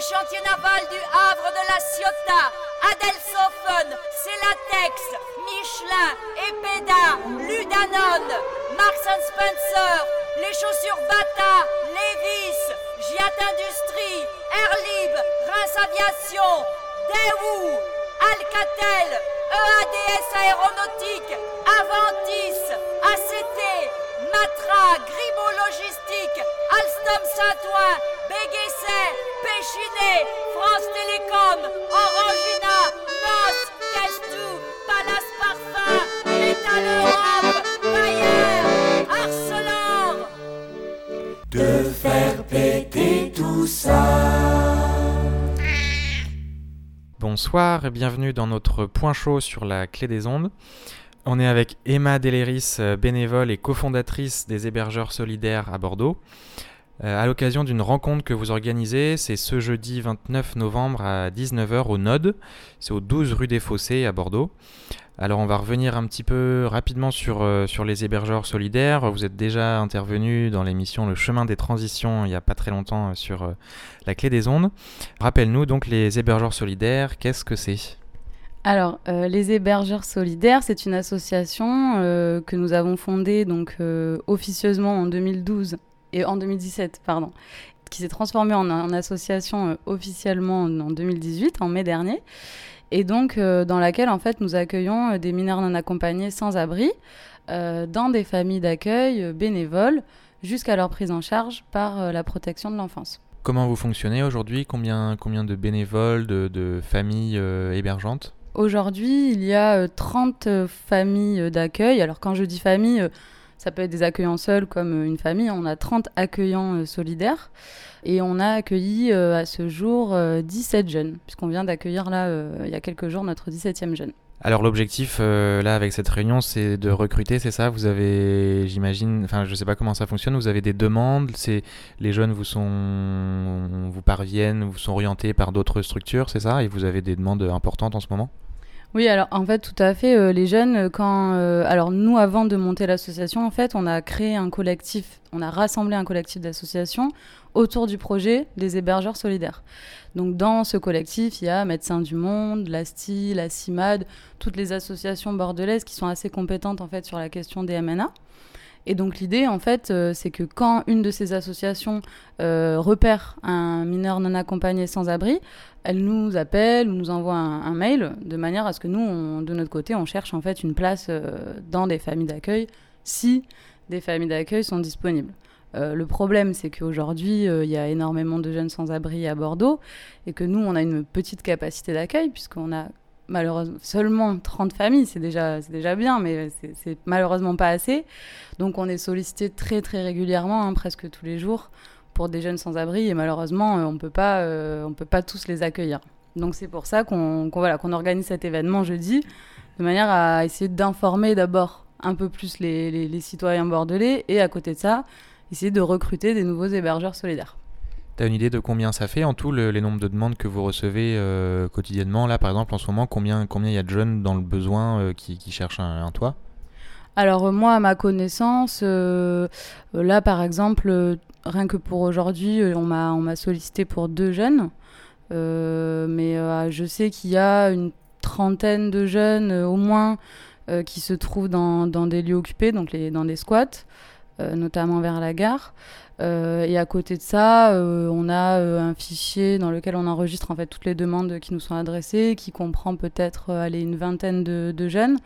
chantier naval du Havre de la Ciotat, Adelsofen, Celatex, Michelin, Epeda, Ludanone, Marks Spencer, les chaussures Bata, Levis, Giat Industrie, Airlib, Reims Aviation, Daewoo, Alcatel, EADS Aéronautique, Aventis, ACT, Matra, Gribo Logistique, Alstom Saint-Ouen, Péchiné, France Télécom, Orangina, NOS, Castou, Palace Parfum, Métal Europe, Bayer, Arcelor. de faire péter tout ça. Bonsoir et bienvenue dans notre point chaud sur la clé des ondes. On est avec Emma Deléris, euh, bénévole et cofondatrice des hébergeurs solidaires à Bordeaux. Euh, à l'occasion d'une rencontre que vous organisez, c'est ce jeudi 29 novembre à 19h au Node, c'est au 12 rue des Fossés à Bordeaux. Alors on va revenir un petit peu rapidement sur, euh, sur les hébergeurs solidaires. Vous êtes déjà intervenu dans l'émission Le chemin des transitions il n'y a pas très longtemps euh, sur la clé des ondes. Rappelle-nous donc les hébergeurs solidaires, qu'est-ce que c'est? Alors, les hébergeurs solidaires, c'est une association que nous avons fondée donc officieusement en 2012 et en 2017, pardon, qui s'est transformée en, en association euh, officiellement en, en 2018, en mai dernier, et donc euh, dans laquelle en fait nous accueillons euh, des mineurs non accompagnés sans abri dans des familles d'accueil bénévoles jusqu'à leur prise en charge par la protection de l'enfance. Comment vous fonctionnez aujourd'hui? Combien, combien de bénévoles, de, de familles euh, hébergeantes? Aujourd'hui, il y a euh, 30 euh, familles d'accueil. Alors quand je dis famille, ça peut être des accueillants seuls comme euh, une famille. On a 30 accueillants euh, solidaires. Et on a accueilli euh, à ce jour euh, 17 jeunes, puisqu'on vient d'accueillir là, il y a quelques jours, notre 17e jeune. Alors l'objectif là avec cette réunion c'est de recruter, c'est ça? Vous avez, j'imagine, enfin je sais pas comment ça fonctionne, vous avez des demandes, c'est les jeunes vous sont, vous parviennent, vous sont orientés par d'autres structures, c'est ça? Et vous avez des demandes importantes en ce moment? Oui, alors en fait, tout à fait. euh, les jeunes, euh, quand. euh, alors, nous, avant de monter l'association, en fait, on a créé un collectif, on a rassemblé un collectif d'associations autour du projet des hébergeurs solidaires. Donc, dans ce collectif, il y a Médecins du Monde, l'ASTI, la CIMAD, toutes les associations bordelaises qui sont assez compétentes, en fait, sur la question des MNA. Et donc l'idée, en fait, euh, c'est que quand une de ces associations euh, repère un mineur non accompagné sans abri, elle nous appelle ou nous envoie un, mail de manière à ce que nous, de notre côté, on cherche en fait une place euh, dans des familles d'accueil si des familles d'accueil sont disponibles. Le problème, c'est qu'aujourd'hui, il y a énormément de jeunes sans-abri à Bordeaux et que nous, on a une petite capacité d'accueil puisqu'on a malheureusement seulement 30 familles, c'est déjà, déjà bien, mais c'est- malheureusement pas assez. Donc on est sollicité très très régulièrement, hein, presque tous les jours, pour des jeunes sans-abri et malheureusement, euh, on peut pas, euh, on peut pas tous les accueillir. Donc c'est pour ça qu'on voilà, organise cet événement jeudi, de manière à essayer d'informer d'abord un peu plus les, les- les citoyens bordelais et à côté de ça, essayer de recruter des nouveaux hébergeurs solidaires. T'as une idée de combien ça fait en tout le- les nombres de demandes que vous recevez euh, quotidiennement? Là par exemple en ce moment, combien il y a de jeunes dans le besoin euh, qui, qui cherchent un, toit? Alors euh, moi, à ma connaissance, là par exemple, rien que pour aujourd'hui, on m'a on m'a sollicité pour deux jeunes, mais euh, je sais qu'il y a une trentaine de jeunes au moins qui se trouvent dans, dans des lieux occupés, donc les, dans des squats, notamment vers la gare. Euh, et à côté de ça, euh, on a euh, un fichier dans lequel on enregistre en fait toutes les demandes qui nous sont adressées, qui comprend peut-être euh, allez, une vingtaine de, jeunes.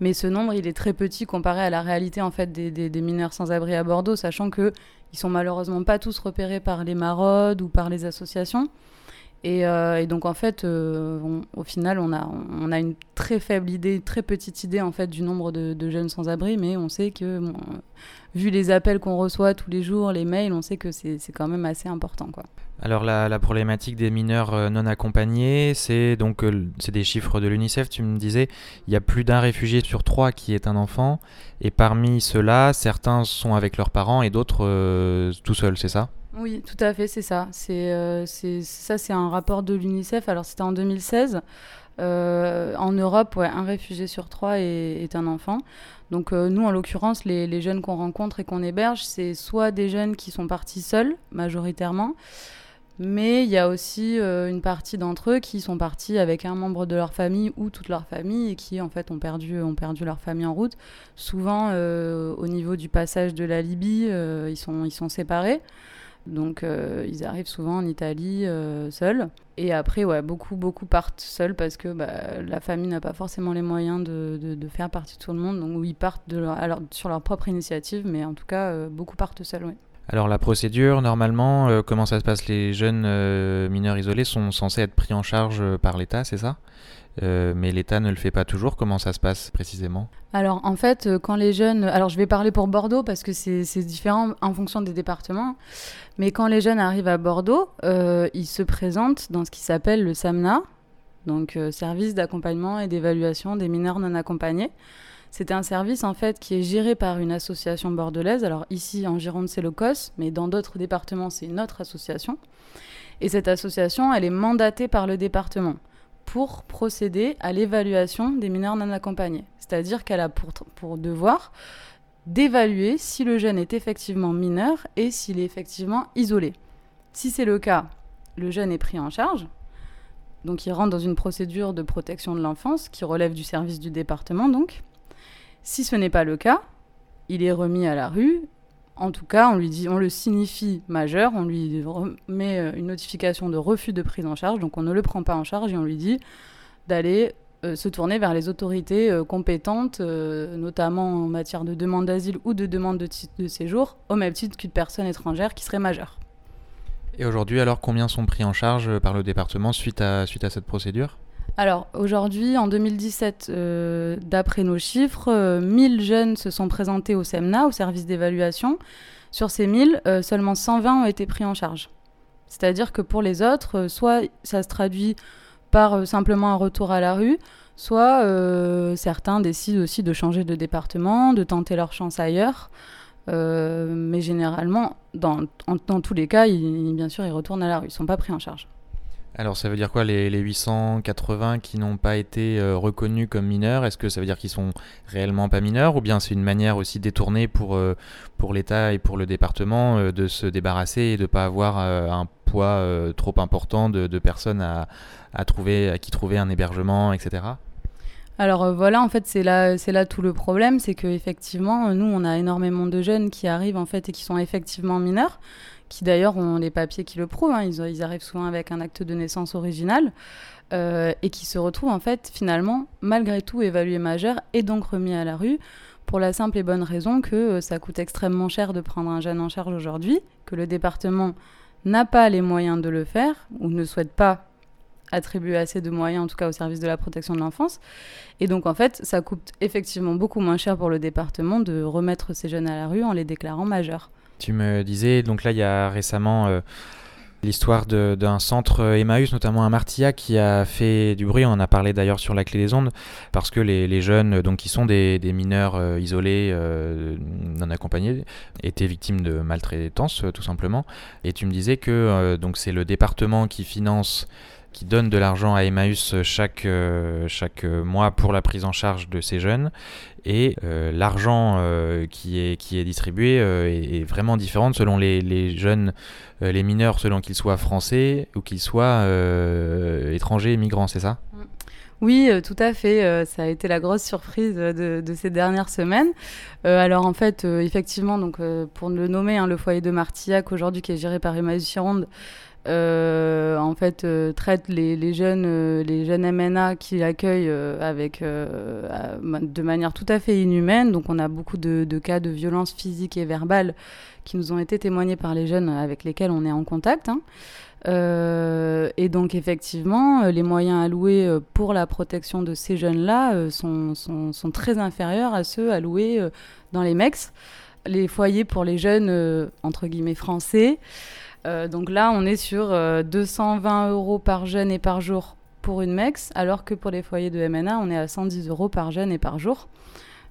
Mais ce nombre, il est très petit comparé à la réalité en fait des, des- des mineurs sans abri à Bordeaux, sachant que ils sont malheureusement pas tous repérés par les maraudes ou par les associations. Et, euh, et donc en fait, euh, au final, on a, une très faible idée, une très petite idée en fait du nombre de, jeunes sans abri, mais on sait que, euh, vu les appels qu'on reçoit tous les jours, les mails, on sait que c'est quand même assez important, quoi. Alors la, problématique des mineurs non accompagnés, c'est donc c'est des chiffres de l'UNICEF. Tu me disais, il y a plus d'un réfugié sur trois qui est un enfant, et parmi ceux-là, certains sont avec leurs parents et d'autres tout seuls, c'est ça? Oui, tout à fait, c'est ça. C'est euh, c'est- ça, c'est un rapport de l'UNICEF. Alors, c'était en 2016. Euh, en Europe, un réfugié sur trois est, un enfant. Donc, euh, nous, en l'occurrence, les, jeunes qu'on rencontre et qu'on héberge, c'est soit des jeunes qui sont partis seuls, majoritairement, Mais il y a aussi une partie d'entre eux qui sont partis avec un membre de leur famille ou toute leur famille et qui en fait ont perdu, ont perdu leur famille en route. Souvent au niveau du passage de la Libye, ils, sont, ils sont séparés. Donc ils arrivent souvent en Italie seuls. Et après, ouais, beaucoup, beaucoup partent seuls parce que bah, la famille n'a pas forcément les moyens de, faire partie de tout le monde. Donc ils partent sur leur propre initiative, mais en tout cas, beaucoup partent seuls, oui. Alors la procédure, normalement, euh, comment ça se passe? Les jeunes euh, mineurs isolés sont censés être pris en charge euh, par l'État, c'est ça? Mais l'État ne le fait pas toujours. Comment ça se passe précisément? Alors en fait, quand les jeunes... Alors je vais parler pour Bordeaux parce que c'est différent en fonction des départements. Mais quand les jeunes arrivent à Bordeaux, ils se présentent dans ce qui s'appelle le SAMNA, donc Service d'accompagnement et d'évaluation des mineurs non accompagnés. C'est un service en fait qui est géré par une association bordelaise. Alors ici en Gironde c'est le COS, mais dans d'autres départements c'est une autre association. Et cette association, elle est mandatée par le département pour procéder à l'évaluation des mineurs non accompagnés. C'est-à-dire qu'elle a pour, pour devoir d'évaluer si le jeune est effectivement mineur et s'il est effectivement isolé. Si c'est le cas, le jeune est pris en charge. Donc il rentre dans une procédure de protection de l'enfance qui relève du service du département donc. Si ce n'est pas le cas, il est remis à la rue. En tout cas, on lui dit, on le signifie majeur, on lui met euh, une notification de refus de prise en charge, donc on ne le prend pas en charge et on lui dit d'aller euh, se tourner vers les autorités euh, compétentes, notamment en matière de demande d'asile ou de demande de séjour, au même titre qu'une personne étrangère qui serait majeure. Et aujourd'hui, alors, combien sont pris en charge par le département suite à, suite à cette procédure? Alors aujourd'hui, en 2017, euh, d'après nos chiffres, 1000 euh, jeunes se sont présentés au SEMNA, au service d'évaluation. Sur ces 1000, euh, seulement 120 ont été pris en charge. C'est-à-dire que pour les autres, soit ça se traduit par simplement un retour à la rue, soit certains décident aussi de changer de département, de tenter leur chance ailleurs. mais généralement, dans, dans tous les cas, bien sûr, ils retournent à la rue, ils ne sont pas pris en charge. Alors ça veut dire quoi les, 880 qui n'ont pas été euh, reconnus comme mineurs Est-ce que ça veut dire qu'ils sont réellement pas mineurs ou bien c'est une manière aussi détournée pour, euh, pour l'État et pour le département euh, de se débarrasser et de ne pas avoir un poids trop important de, personnes à, à, trouver, à qui trouver un hébergement, etc. Alors voilà, en fait, c'est là, c'est là tout le problème, c'est que effectivement, nous, on a énormément de jeunes qui arrivent en fait et qui sont effectivement mineurs, qui d'ailleurs ont les papiers qui le prouvent. Hein. Ils, arrivent souvent avec un acte de naissance original euh, et qui se retrouvent en fait finalement malgré tout évalués majeurs et donc remis à la rue pour la simple et bonne raison que euh, ça coûte extrêmement cher de prendre un jeune en charge aujourd'hui, que le département n'a pas les moyens de le faire ou ne souhaite pas attribuer assez de moyens, en tout cas au service de la protection de l'enfance. Et donc, en fait, ça coûte effectivement beaucoup moins cher pour le département de remettre ces jeunes à la rue en les déclarant majeurs. Tu me disais, donc là, il y a récemment euh, l'histoire d'un centre Emmaüs, notamment à Martilla, qui a fait du bruit. On en a parlé d'ailleurs sur la clé des ondes, parce que les, jeunes, donc qui sont des, mineurs euh, isolés, euh, non accompagnés, étaient victimes de maltraitance, tout simplement. Et tu me disais que donc c'est le département qui finance qui donne de l'argent à Emmaüs chaque, chaque mois pour la prise en charge de ces jeunes et euh, l'argent euh, qui, est, qui est distribué euh, est, vraiment différent selon les, les jeunes, les mineurs, selon qu'ils soient français ou qu'ils soient étrangers, migrants, c'est ça? Mm. oui, tout à fait. ça a été la grosse surprise de, ces dernières semaines. alors en fait, effectivement, donc pour le nommer, hein, le foyer de Martillac aujourd'hui qui est géré par Emmaüs Chironde, euh, en fait, euh, traite les, jeunes, euh, les jeunes MNA qui l'accueillent avec de manière tout à fait inhumaine. Donc, on a beaucoup de, cas de violence physique et verbale qui nous ont été témoignés par les jeunes avec lesquels on est en contact. Hein. et donc, effectivement, les moyens alloués pour la protection de ces jeunes-là sont, sont, très inférieurs à ceux alloués dans les MEX. Les foyers pour les jeunes, entre guillemets, français. Euh, donc là, on est sur 220 euh, euros par jeune et par jour pour une MEX, alors que pour les foyers de MNA, on est à 110 euros par jeune et par jour.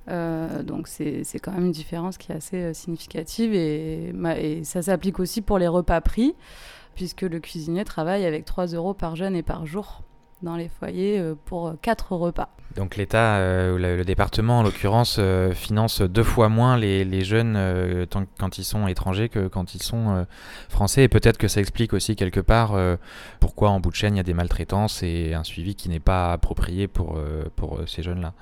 Euh, donc c'est quand même une différence qui est assez significative et, et ça s'applique aussi pour les repas pris, puisque le cuisinier travaille avec 3 euros par jeune et par jour. Dans les foyers pour quatre repas. Donc l'État, euh, le, département en l'occurrence, euh, finance deux fois moins les, jeunes euh, quand ils sont étrangers que quand ils sont français. Et peut-être que ça explique aussi quelque part pourquoi en bout de chaîne il y a des maltraitances et un suivi qui n'est pas approprié pour, pour ces jeunes-là.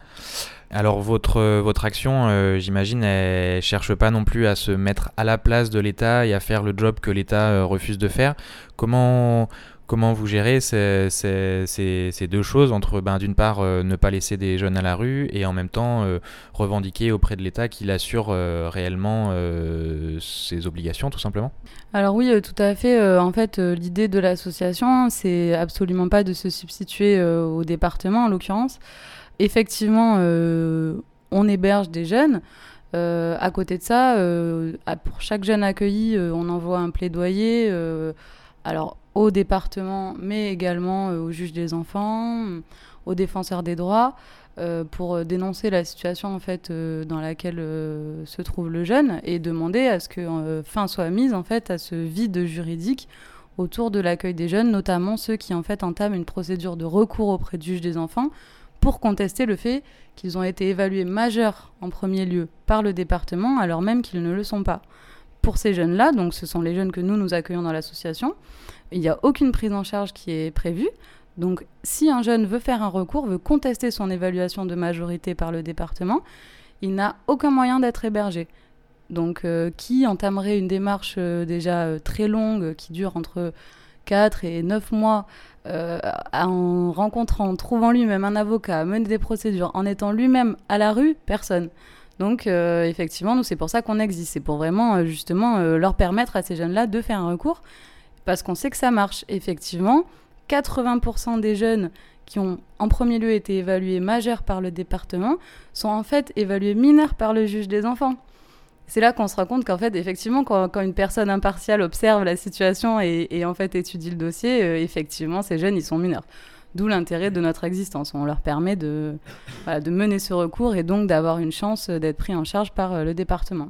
Alors votre, votre action, j'imagine, elle cherche pas non plus à se mettre à la place de l'État et à faire le job que l'État refuse de faire. Comment Comment vous gérez ces, deux choses entre, ben, d'une part, euh, ne pas laisser des jeunes à la rue et en même temps euh, revendiquer auprès de l'État qu'il assure euh, réellement ses obligations, tout simplement? Alors oui, tout à fait. en fait, l'idée de l'association, c'est absolument pas de se substituer au département, en l'occurrence. Effectivement, on héberge des jeunes. à côté de ça, pour chaque jeune accueilli, on envoie un plaidoyer. alors, au département, mais également euh, au juge des enfants, aux défenseurs des droits, euh, pour dénoncer la situation en euh, dans laquelle se trouve le jeune et demander à ce que fin soit mise en fait à ce vide juridique autour de l'accueil des jeunes, notamment ceux qui en fait entament une procédure de recours auprès du juge des enfants pour contester le fait qu'ils ont été évalués majeurs en premier lieu par le département alors même qu'ils ne le sont pas. Pour ces jeunes-là, donc ce sont les jeunes que nous nous accueillons dans l'association, il n'y a aucune prise en charge qui est prévue. Donc, si un jeune veut faire un recours, veut contester son évaluation de majorité par le département, il n'a aucun moyen d'être hébergé. Donc, euh, qui entamerait une démarche euh, déjà euh, très longue, qui dure entre 4 et 9 mois, en rencontrant, en trouvant lui-même un avocat, mener des procédures, en étant lui-même à la rue? Personne. Donc, effectivement, nous, c'est pour ça qu'on existe. C'est pour vraiment, justement, leur permettre à ces jeunes-là de faire un recours parce qu'on sait que ça marche. Effectivement, 80% des jeunes qui ont en premier lieu été évalués majeurs par le département sont en fait évalués mineurs par le juge des enfants. C'est là qu'on se rend compte qu'en fait, effectivement, quand, une personne impartiale observe la situation et, en fait étudie le dossier, euh, effectivement, ces jeunes, ils sont mineurs. D'où l'intérêt de notre existence. On leur permet de, mener ce recours et donc d'avoir une chance d'être pris en charge par euh, le département.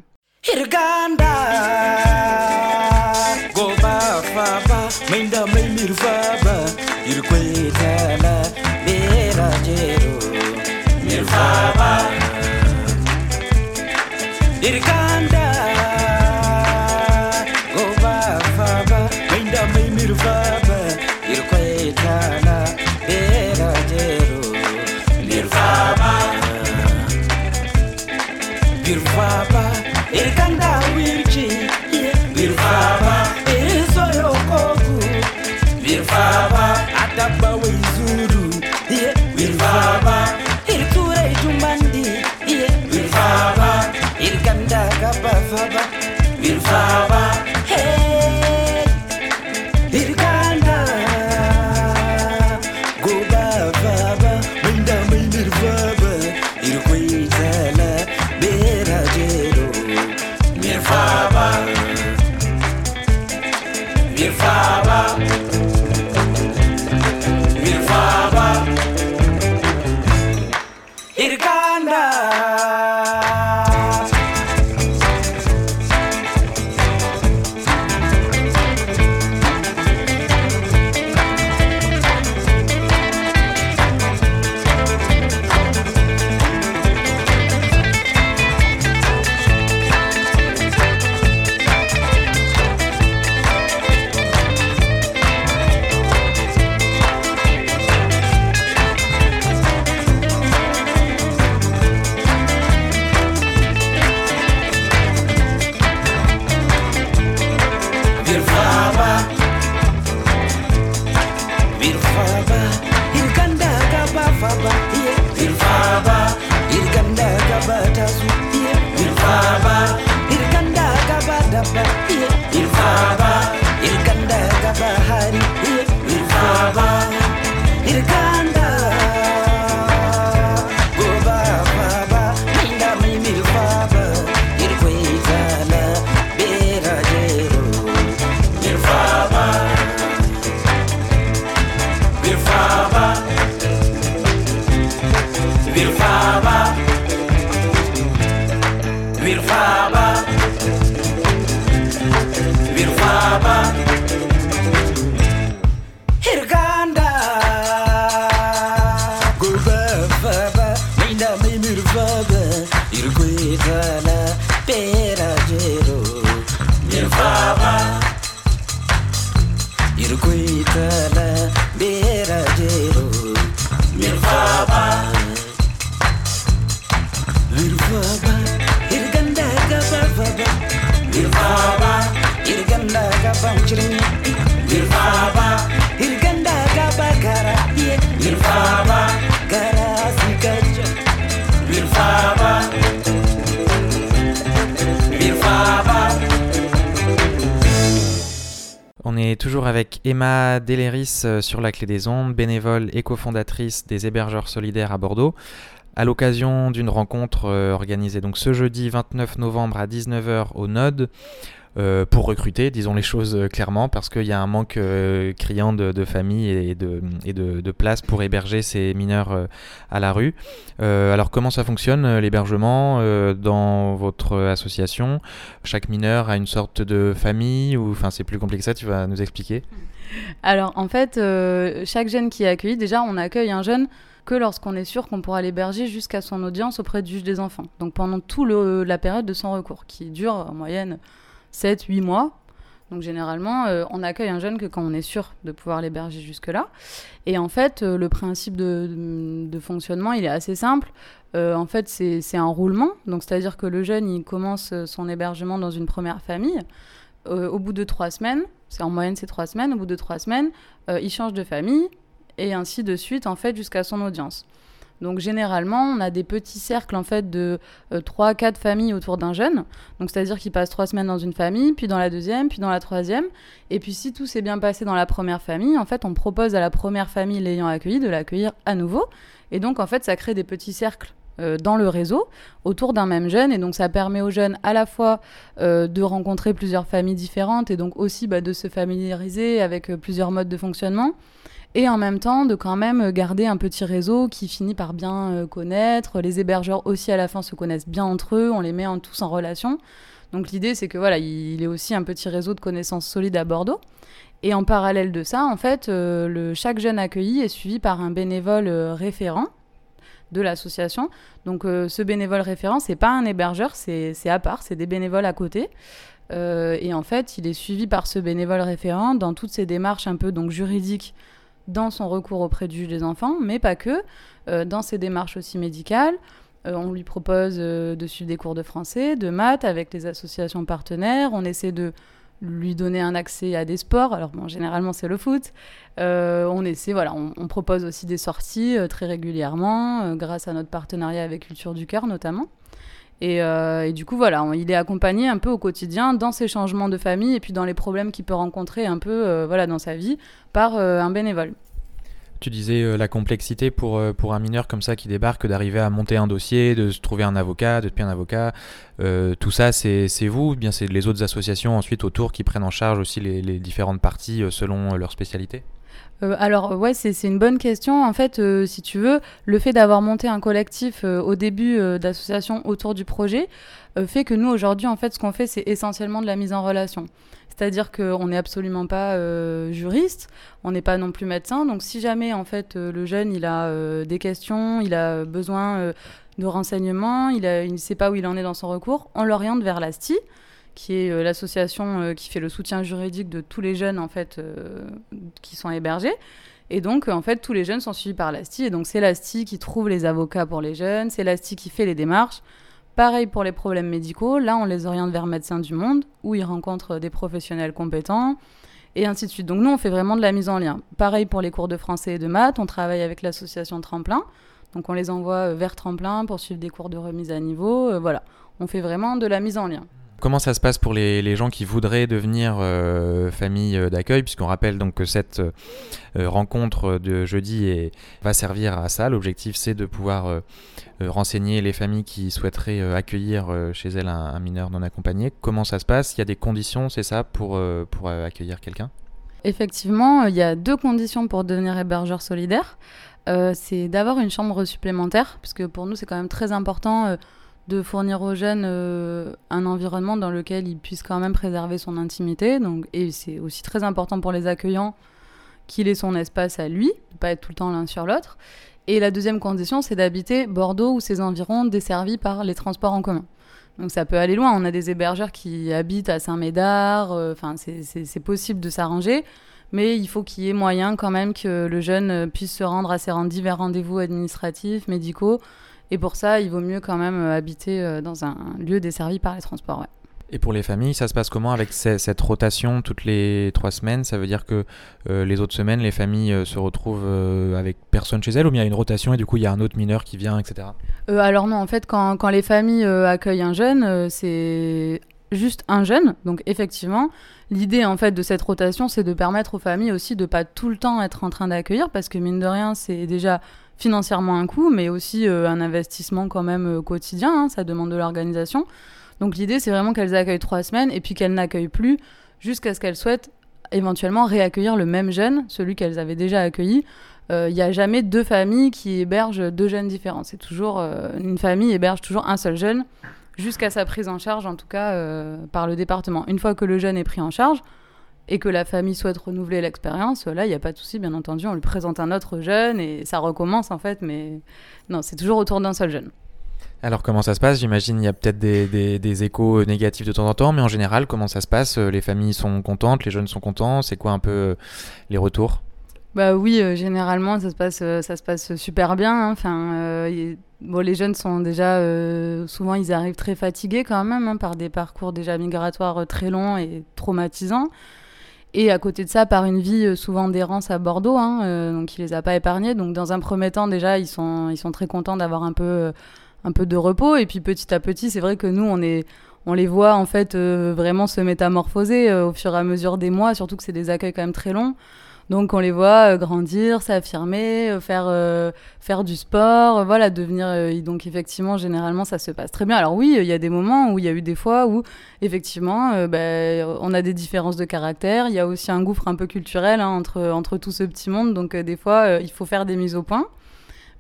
side. Irkuitala berajero mirfaba mirfaba irganda gababa mirfaba irganda gabanchirni mirfaba irganda gabagara mirfaba On est toujours avec Emma Deléris euh, sur la clé des ondes, bénévole et cofondatrice des hébergeurs solidaires à Bordeaux. À l'occasion d'une rencontre euh, organisée donc ce jeudi 29 novembre à 19h au Node euh, pour recruter, disons les choses euh, clairement, parce qu'il y a un manque euh, criant de, de familles et de, et places pour héberger ces mineurs à la rue. Alors comment ça fonctionne l'hébergement dans votre association? Chaque mineur a une sorte de famille ou enfin c'est plus compliqué que ça, tu vas nous expliquer? Alors en fait, chaque jeune qui est accueilli, déjà on accueille un jeune que lorsqu'on est sûr qu'on pourra l'héberger jusqu'à son audience auprès du juge des enfants. Donc pendant toute la période de son recours, qui dure en moyenne 7-8 mois. Donc généralement, euh, on accueille un jeune que quand on est sûr de pouvoir l'héberger jusque-là. Et en fait, euh, le principe de, fonctionnement, il est assez simple. Euh, en fait, c'est un roulement. Donc c'est-à-dire que le jeune, il commence son hébergement dans une première famille. Au bout de trois semaines, c'est en moyenne c'est trois semaines, au bout de trois semaines, il change de famille et ainsi de suite en fait jusqu'à son audience. Donc généralement, on a des petits cercles en fait de euh, trois, quatre familles autour d'un jeune. Donc c'est-à-dire qu'il passe trois semaines dans une famille, puis dans la deuxième, puis dans la troisième. Et puis si tout s'est bien passé dans la première famille, en fait, on propose à la première famille l'ayant accueilli de l'accueillir à nouveau. Et donc en fait, ça crée des petits cercles euh, dans le réseau autour d'un même jeune et donc ça permet aux jeunes à la fois euh, de rencontrer plusieurs familles différentes et donc aussi bah, de se familiariser avec euh, plusieurs modes de fonctionnement et en même temps de quand même garder un petit réseau qui finit par bien euh, connaître. Les hébergeurs aussi à la fin se connaissent bien entre eux, on les met tous en relation. Donc l'idée c'est que voilà, il est aussi un petit réseau de connaissances solides à Bordeaux. Et en parallèle de ça, en fait, euh, le, chaque jeune accueilli est suivi par un bénévole euh, référent de l'association. Donc ce bénévole référent, c'est pas un hébergeur, c'est à part, c'est des bénévoles à côté. Et en fait, il est suivi par ce bénévole référent dans toutes ses démarches un peu donc juridiques dans son recours auprès du juge des enfants, mais pas que, euh, dans ses démarches aussi médicales. Euh, on lui propose euh, de suivre des cours de français, de maths avec les associations partenaires. On essaie de lui donner un accès à des sports. Alors généralement c'est le foot. On essaie, voilà, on, propose aussi des sorties très régulièrement, grâce à notre partenariat avec Culture du Cœur notamment. Et, euh, et du coup, voilà, il est accompagné un peu au quotidien dans ses changements de famille et puis dans les problèmes qu'il peut rencontrer un peu euh, voilà, dans sa vie par euh, un bénévole. Tu disais la complexité pour, pour un mineur comme ça qui débarque d'arriver à monter un dossier, de se trouver un avocat, de payer un avocat. Tout ça, c'est vous ou bien c'est les autres associations ensuite autour qui prennent en charge aussi les, les différentes parties selon leur spécialité? Euh, alors, ouais, c'est une bonne question. En fait, euh, si tu veux, le fait d'avoir monté un collectif euh, au début euh, d'association autour du projet fait que nous, aujourd'hui, en fait, ce qu'on fait, c'est essentiellement de la mise en relation. C'est-à-dire qu'on n'est absolument pas juriste, on n'est pas non plus médecin. Donc, si jamais, en fait, le jeune, il a des questions, il a besoin de renseignements, il il ne sait pas où il en est dans son recours, on l'oriente vers l'ASTI qui est euh, l'association euh, qui fait le soutien juridique de tous les jeunes en fait euh, qui sont hébergés. Et donc, en fait, tous les jeunes sont suivis par l'ASTI. Et donc, c'est l'ASTI qui trouve les avocats pour les jeunes, c'est l'ASTI qui fait les démarches. Pareil pour les problèmes médicaux. Là, on les oriente vers Médecins du Monde, où ils rencontrent des professionnels compétents, et ainsi de suite. Donc, nous, on fait vraiment de la mise en lien. Pareil pour les cours de français et de maths. On travaille avec l'association Tremplin. Donc, on les envoie vers Tremplin pour suivre des cours de remise à niveau. Voilà. On fait vraiment de la mise en lien. Comment ça se passe pour les, les gens qui voudraient devenir euh, famille euh, d'accueil Puisqu'on rappelle donc que cette euh, rencontre de jeudi va servir à ça. L'objectif, c'est de pouvoir renseigner les familles qui souhaiteraient accueillir chez elles un, mineur non accompagné. Comment ça se passe? Il y a des conditions, c'est ça, pour, pour accueillir quelqu'un? Effectivement, il y a deux conditions pour devenir hébergeur solidaire. C'est d'avoir une chambre supplémentaire, puisque pour nous, c'est quand même très important de fournir aux jeunes euh, un environnement dans lequel ils puissent quand même préserver son intimité. Donc, et c'est aussi très important pour les accueillants qu'il ait son espace à lui, de pas être tout le temps l'un sur l'autre. Et la deuxième condition, c'est d'habiter Bordeaux ou ses environs desservis par les transports en commun. Donc ça peut aller loin. On a des hébergeurs qui habitent à Saint-Médard. Enfin, c'est possible de s'arranger. Mais il faut qu'il y ait moyen quand même que le jeune puisse se rendre à ses divers rendez-vous administratifs, médicaux. Et pour ça, il vaut mieux quand même habiter dans un lieu desservi par les transports. Et pour les familles, ça se passe comment avec cette rotation toutes les trois semaines? Ça veut dire que euh, les autres semaines, les familles euh, se retrouvent euh, avec personne chez elles ou bien il y a une rotation et du coup il y a un autre mineur qui vient, etc. alors non, en fait, quand, quand les familles accueillent un jeune, c'est juste un jeune. Donc effectivement, l'idée en fait de cette rotation, c'est de permettre aux familles aussi de pas tout le temps être en train d'accueillir parce que mine de rien, c'est déjà financièrement un coût, mais aussi un investissement quand même quotidien. Hein, ça demande de l'organisation. Donc l'idée, c'est vraiment qu'elles accueillent trois semaines et puis qu'elles n'accueillent plus jusqu'à ce qu'elles souhaitent éventuellement réaccueillir le même jeune, celui qu'elles avaient déjà accueilli. Il euh, n'y a jamais deux familles qui hébergent deux jeunes différents. C'est toujours euh, une famille héberge toujours un seul jeune jusqu'à sa prise en charge, en tout cas euh, par le département. Une fois que le jeune est pris en charge et que la famille souhaite renouveler l'expérience, là, il n'y a pas de souci, bien entendu, on lui présente un autre jeune et ça recommence en fait, mais non, c'est toujours autour d'un seul jeune. Alors comment ça se passe? J'imagine il y a peut-être des, échos négatifs de temps en temps, mais en général comment ça se passe? Les familles sont contentes, les jeunes sont contents, c'est quoi un peu euh, les retours? Bah oui, euh, généralement ça se passe, euh, ça se passe super bien. Hein. Enfin, bon, les jeunes sont déjà souvent ils arrivent très fatigués quand même hein, par des parcours déjà migratoires très longs et traumatisants. Et à côté de ça, par une vie souvent d'errance à Bordeaux, hein, donc il les a pas épargnés. Donc dans un premier temps déjà, ils sont, ils sont très contents d'avoir un peu un peu de repos. Et puis petit à petit, c'est vrai que nous, on est on les voit en fait euh, vraiment se métamorphoser euh, au fur et à mesure des mois, surtout que c'est des accueils quand même très longs. Donc on les voit euh, grandir, s'affirmer, faire faire du sport, voilà, devenir. donc effectivement, généralement, ça se passe très bien. Alors oui, il y a des moments où il y a eu des fois où effectivement, ben, on a des différences de caractère. Il y a aussi un gouffre un peu culturel hein, entre entre tout ce petit monde. Donc des fois, il faut faire des mises au point.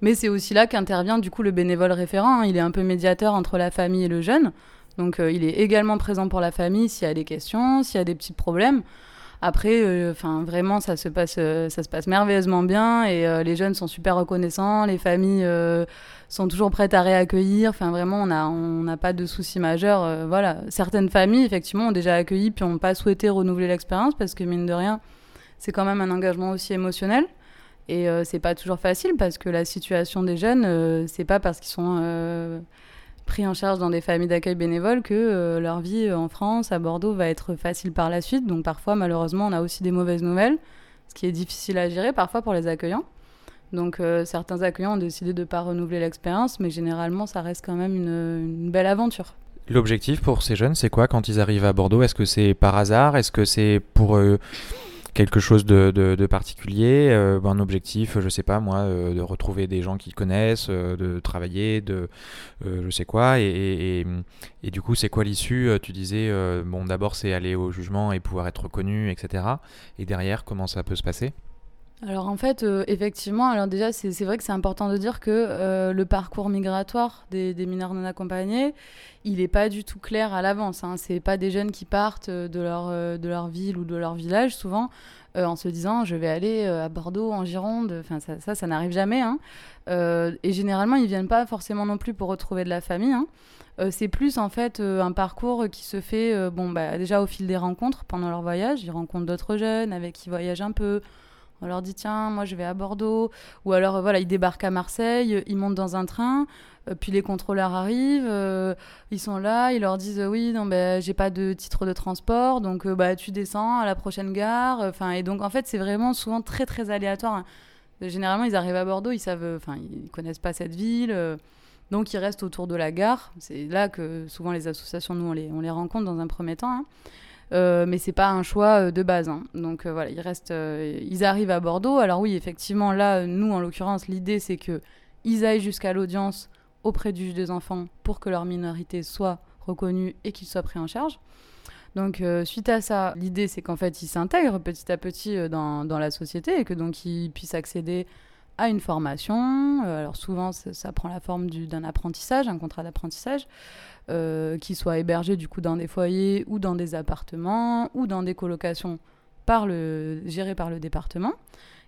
Mais c'est aussi là qu'intervient du coup le bénévole référent. Hein. Il est un peu médiateur entre la famille et le jeune. Donc euh, il est également présent pour la famille s'il y a des questions, s'il y a des petits problèmes. Après, euh, enfin vraiment, ça se passe, euh, ça se passe merveilleusement bien et les jeunes sont super reconnaissants. Les familles sont toujours prêtes à réaccueillir. Enfin vraiment, on n'a on a pas de soucis majeurs. voilà, certaines familles effectivement ont déjà accueilli puis n'ont pas souhaité renouveler l'expérience parce que mine de rien, c'est quand même un engagement aussi émotionnel. Et euh, c'est pas toujours facile parce que la situation des jeunes, euh, c'est pas parce qu'ils sont euh, pris en charge dans des familles d'accueil bénévoles que leur vie en France, à Bordeaux, va être facile par la suite. Donc parfois, malheureusement, on a aussi des mauvaises nouvelles, ce qui est difficile à gérer parfois pour les accueillants. Donc certains accueillants ont décidé de ne pas renouveler l'expérience, mais généralement, ça reste quand même une, belle aventure. L'objectif pour ces jeunes, c'est quoi quand ils arrivent à Bordeaux? Est-ce que c'est par hasard? Est-ce que c'est pour quelque chose de, de, particulier, euh, un objectif, je sais pas moi, euh, de retrouver des gens qu'ils connaissent, euh, de travailler, de je sais quoi, et, et, du coup c'est quoi l'issue Tu disais, bon d'abord c'est aller au jugement et pouvoir être reconnu, etc. Et derrière, comment ça peut se passer? Alors en fait, effectivement, alors déjà c'est vrai que c'est important de dire que le parcours migratoire des, mineurs non accompagnés, il n'est pas du tout clair à l'avance. Hein. C'est pas des jeunes qui partent de leur, de leur ville ou de leur village souvent. Euh, en se disant je vais aller euh, à Bordeaux, en Gironde. Enfin, ça, ça, n'arrive jamais. Hein. Euh, et généralement, ils viennent pas forcément non plus pour retrouver de la famille. Hein. c'est plus en fait un parcours qui se fait bon, bah, déjà au fil des rencontres pendant leur voyage. Ils rencontrent d'autres jeunes avec qui ils voyagent un peu. On leur dit tiens, moi je vais à Bordeaux. Ou alors voilà, ils débarquent à Marseille, ils montent dans un train. Euh, puis les contrôleurs arrivent, euh, ils sont là, ils leur disent oui, non, ben j'ai pas de titre de transport, donc euh, bah, tu descends à la prochaine gare. Enfin, et donc en fait, c'est vraiment souvent très très aléatoire. Hein. Généralement, ils arrivent à Bordeaux, ils savent, enfin, ils connaissent pas cette ville. Donc ils restent autour de la gare. C'est là que souvent les associations, nous, on les, on les rencontre dans un premier temps. Hein. Euh, mais c'est pas un choix de base. Hein. Donc voilà, ils restent, ils arrivent à Bordeaux. Alors oui, effectivement, là, nous, en l'occurrence, l'idée c'est que ils aillent jusqu'à l'audience auprès du juge des enfants pour que leur minorité soit reconnue et qu'ils soient pris en charge. Donc euh, suite à ça, l'idée c'est qu'en fait ils s'intègrent petit à petit euh, dans, dans, la société et que donc ils puissent accéder à une formation. Euh, alors souvent ça, prend la forme d'un apprentissage, un contrat d'apprentissage, qui soit hébergé du coup dans des foyers ou dans des appartements ou dans des colocations par le, gérées par le département.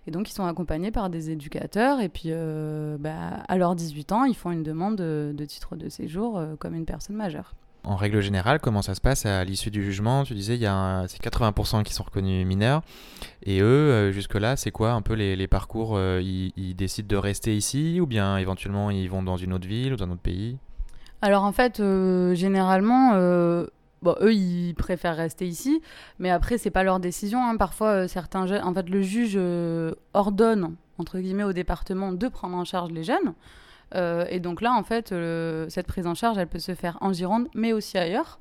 Et donc, ils sont accompagnés par des éducateurs. Et puis, euh, bah, à leurs 18 ans, ils font une demande de, titre de séjour euh, comme une personne majeure. En règle générale, comment ça se passe à l'issue du jugement? Tu disais, il y a c'est 80% qui sont reconnus mineurs. Et eux, euh, jusque-là, c'est quoi un peu les, parcours euh, ils, décident de rester ici ou bien éventuellement ils vont dans une autre ville ou dans un autre pays? Alors en fait, euh, généralement, eux, ils préfèrent rester ici, mais après, c'est pas leur décision. hein. Parfois, certains en fait, le juge ordonne entre guillemets au département de prendre en charge les jeunes. Euh, et donc là, en fait, euh, cette prise en charge, elle peut se faire en Gironde, mais aussi ailleurs.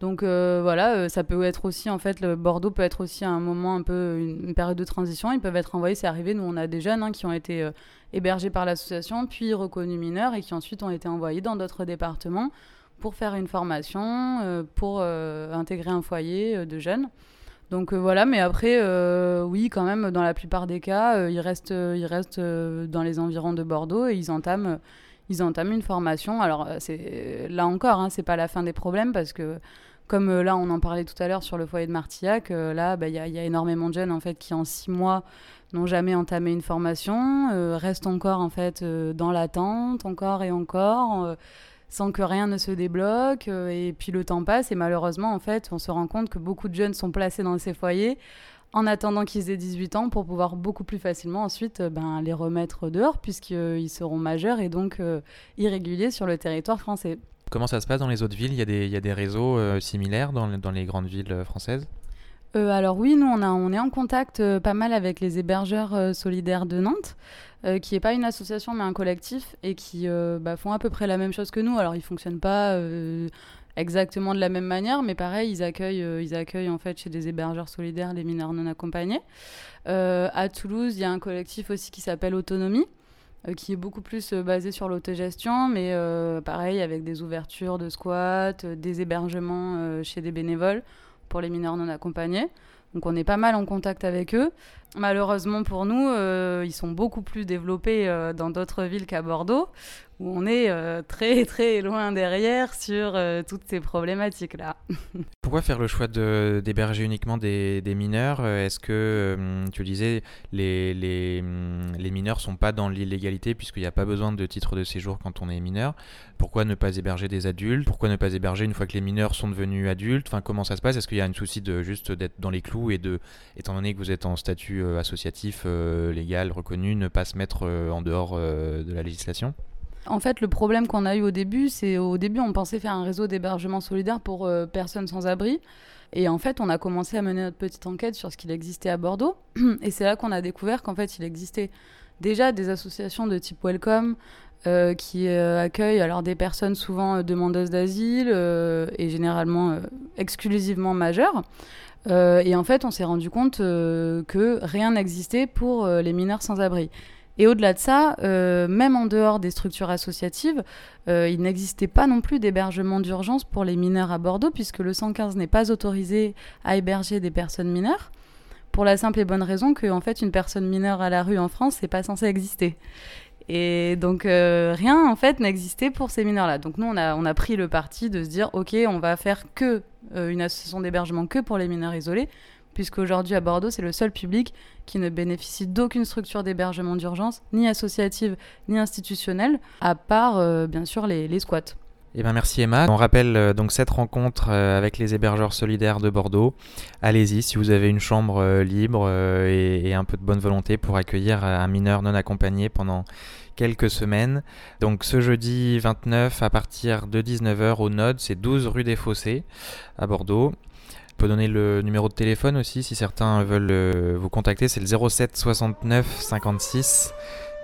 Donc euh, voilà, ça peut être aussi, en fait, le Bordeaux peut être aussi un moment un peu, une, période de transition. Ils peuvent être envoyés, c'est arrivé, nous on a des jeunes hein, qui ont été hébergés par l'association, puis reconnus mineurs et qui ensuite ont été envoyés dans d'autres départements pour faire une formation, pour intégrer un foyer de jeunes. Donc euh, voilà, mais après, euh, oui, quand même, dans la plupart des cas, euh, ils restent, ils restent dans les environs de Bordeaux et ils entament, ils une formation. Alors là encore, hein, c'est pas la fin des problèmes parce que comme là, on en parlait tout à l'heure sur le foyer de Martillac, là, bah, il y, a- il y a énormément de jeunes en fait qui en six mois n'ont jamais entamé une formation, restent encore en fait dans l'attente, encore et encore. Sans que rien ne se débloque. euh, et puis le temps passe et malheureusement, en fait, on se rend compte que beaucoup de jeunes sont placés dans ces foyers en attendant qu'ils aient 18 ans pour pouvoir beaucoup plus facilement ensuite euh, ben, les remettre dehors puisqu'ils seront majeurs et donc euh, irréguliers sur le territoire français. Comment ça se passe dans les autres villes? Il y, a des, il y a des réseaux euh, similaires dans, dans les grandes villes françaises? Euh, alors oui, nous on, a, on est en contact euh, pas mal avec les hébergeurs euh, solidaires de Nantes, euh, qui n'est pas une association mais un collectif et qui euh, bah, font à peu près la même chose que nous. Alors ils fonctionnent pas euh, exactement de la même manière, mais pareil, ils accueillent, ils accueillent en fait chez des hébergeurs solidaires les mineurs non accompagnés. À Toulouse, il y a un collectif aussi qui s'appelle Autonomie. qui est beaucoup plus basé sur l'autogestion, mais pareil avec des ouvertures de squats, des hébergements chez des bénévoles pour les mineurs non accompagnés. Donc on est pas mal en contact avec eux. Malheureusement pour nous, euh, ils sont beaucoup plus développés euh, dans d'autres villes qu'à Bordeaux, où on est euh, très très loin derrière sur euh, toutes ces problématiques-là. Pourquoi faire le choix d'héberger uniquement des, mineurs Euh, Est-ce que, tu disais, les, les mineurs sont pas dans l'illégalité puisqu'il n'y a pas besoin de titre de séjour quand on est mineur? Pourquoi ne pas héberger des adultes? Pourquoi ne pas héberger une fois que les mineurs sont devenus adultes? Enfin, comment ça se passe? Est-ce qu'il y a un souci de juste d'être dans les clous et de, étant donné que vous êtes en statut associatif légal reconnu, ne pas se mettre en dehors de la législation? En fait, le problème qu'on a eu au début, c'est au début, on pensait faire un réseau d'hébergement solidaire pour euh, personnes sans abri. Et en fait, on a commencé à mener notre petite enquête sur ce qu'il existait à Bordeaux. Et c'est là qu'on a découvert qu'en fait, il existait déjà des associations de type Welcome euh, qui euh, accueillent alors des personnes souvent demandeuses d'asile et généralement exclusivement majeures. Et en fait, on s'est rendu compte que rien n'existait pour les mineurs sans abri. Et au-delà de ça, euh, même en dehors des structures associatives, euh, il n'existait pas non plus d'hébergement d'urgence pour les mineurs à Bordeaux, puisque le 115 n'est pas autorisé à héberger des personnes mineures, pour la simple et bonne raison que, en fait, une personne mineure à la rue en France, c'est pas censé exister. Et donc euh, rien en fait n'existait pour ces mineurs-là. Donc nous on a, pris le parti de se dire ok on va faire que une association d'hébergement que pour les mineurs isolés, puisqu'aujourd'hui à Bordeaux c'est le seul public qui ne bénéficie d'aucune structure d'hébergement d'urgence, ni associative ni institutionnelle, à part euh, bien sûr les, squats. Eh ben merci Emma. On rappelle euh, donc cette rencontre euh, avec les hébergeurs solidaires de Bordeaux. Allez-y si vous avez une chambre libre et, et un peu de bonne volonté pour accueillir un mineur non accompagné pendant quelques semaines. Donc ce jeudi 29 à partir de 19h au Node, c'est 12 rue des Fossés à Bordeaux. On peut donner le numéro de téléphone aussi si certains veulent euh, vous contacter, c'est le 07 69 56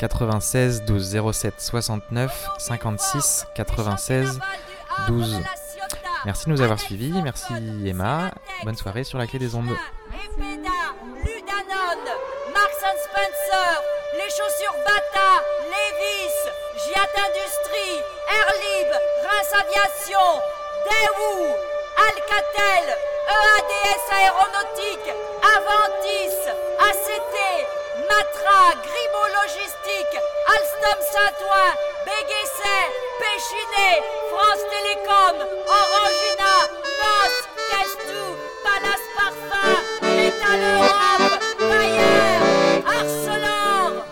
96 12 07 69 56 96 12. Merci de nous avoir suivis, merci Emma. Bonne soirée sur la clé des ondes. Spencer, les chaussures Bata, Levis, Reims Aviation, Alcatel, EADS Aéronautique, Aventis, ACT, Matra, Grimaud Logistique, Alstom Saint-Ouen, Béguesset, Péchinet, France Télécom, Orangina, Nos, Castou, Palace Parfum, Métal Europe, Bayer, Arcelor.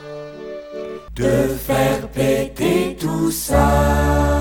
De faire péter tout ça.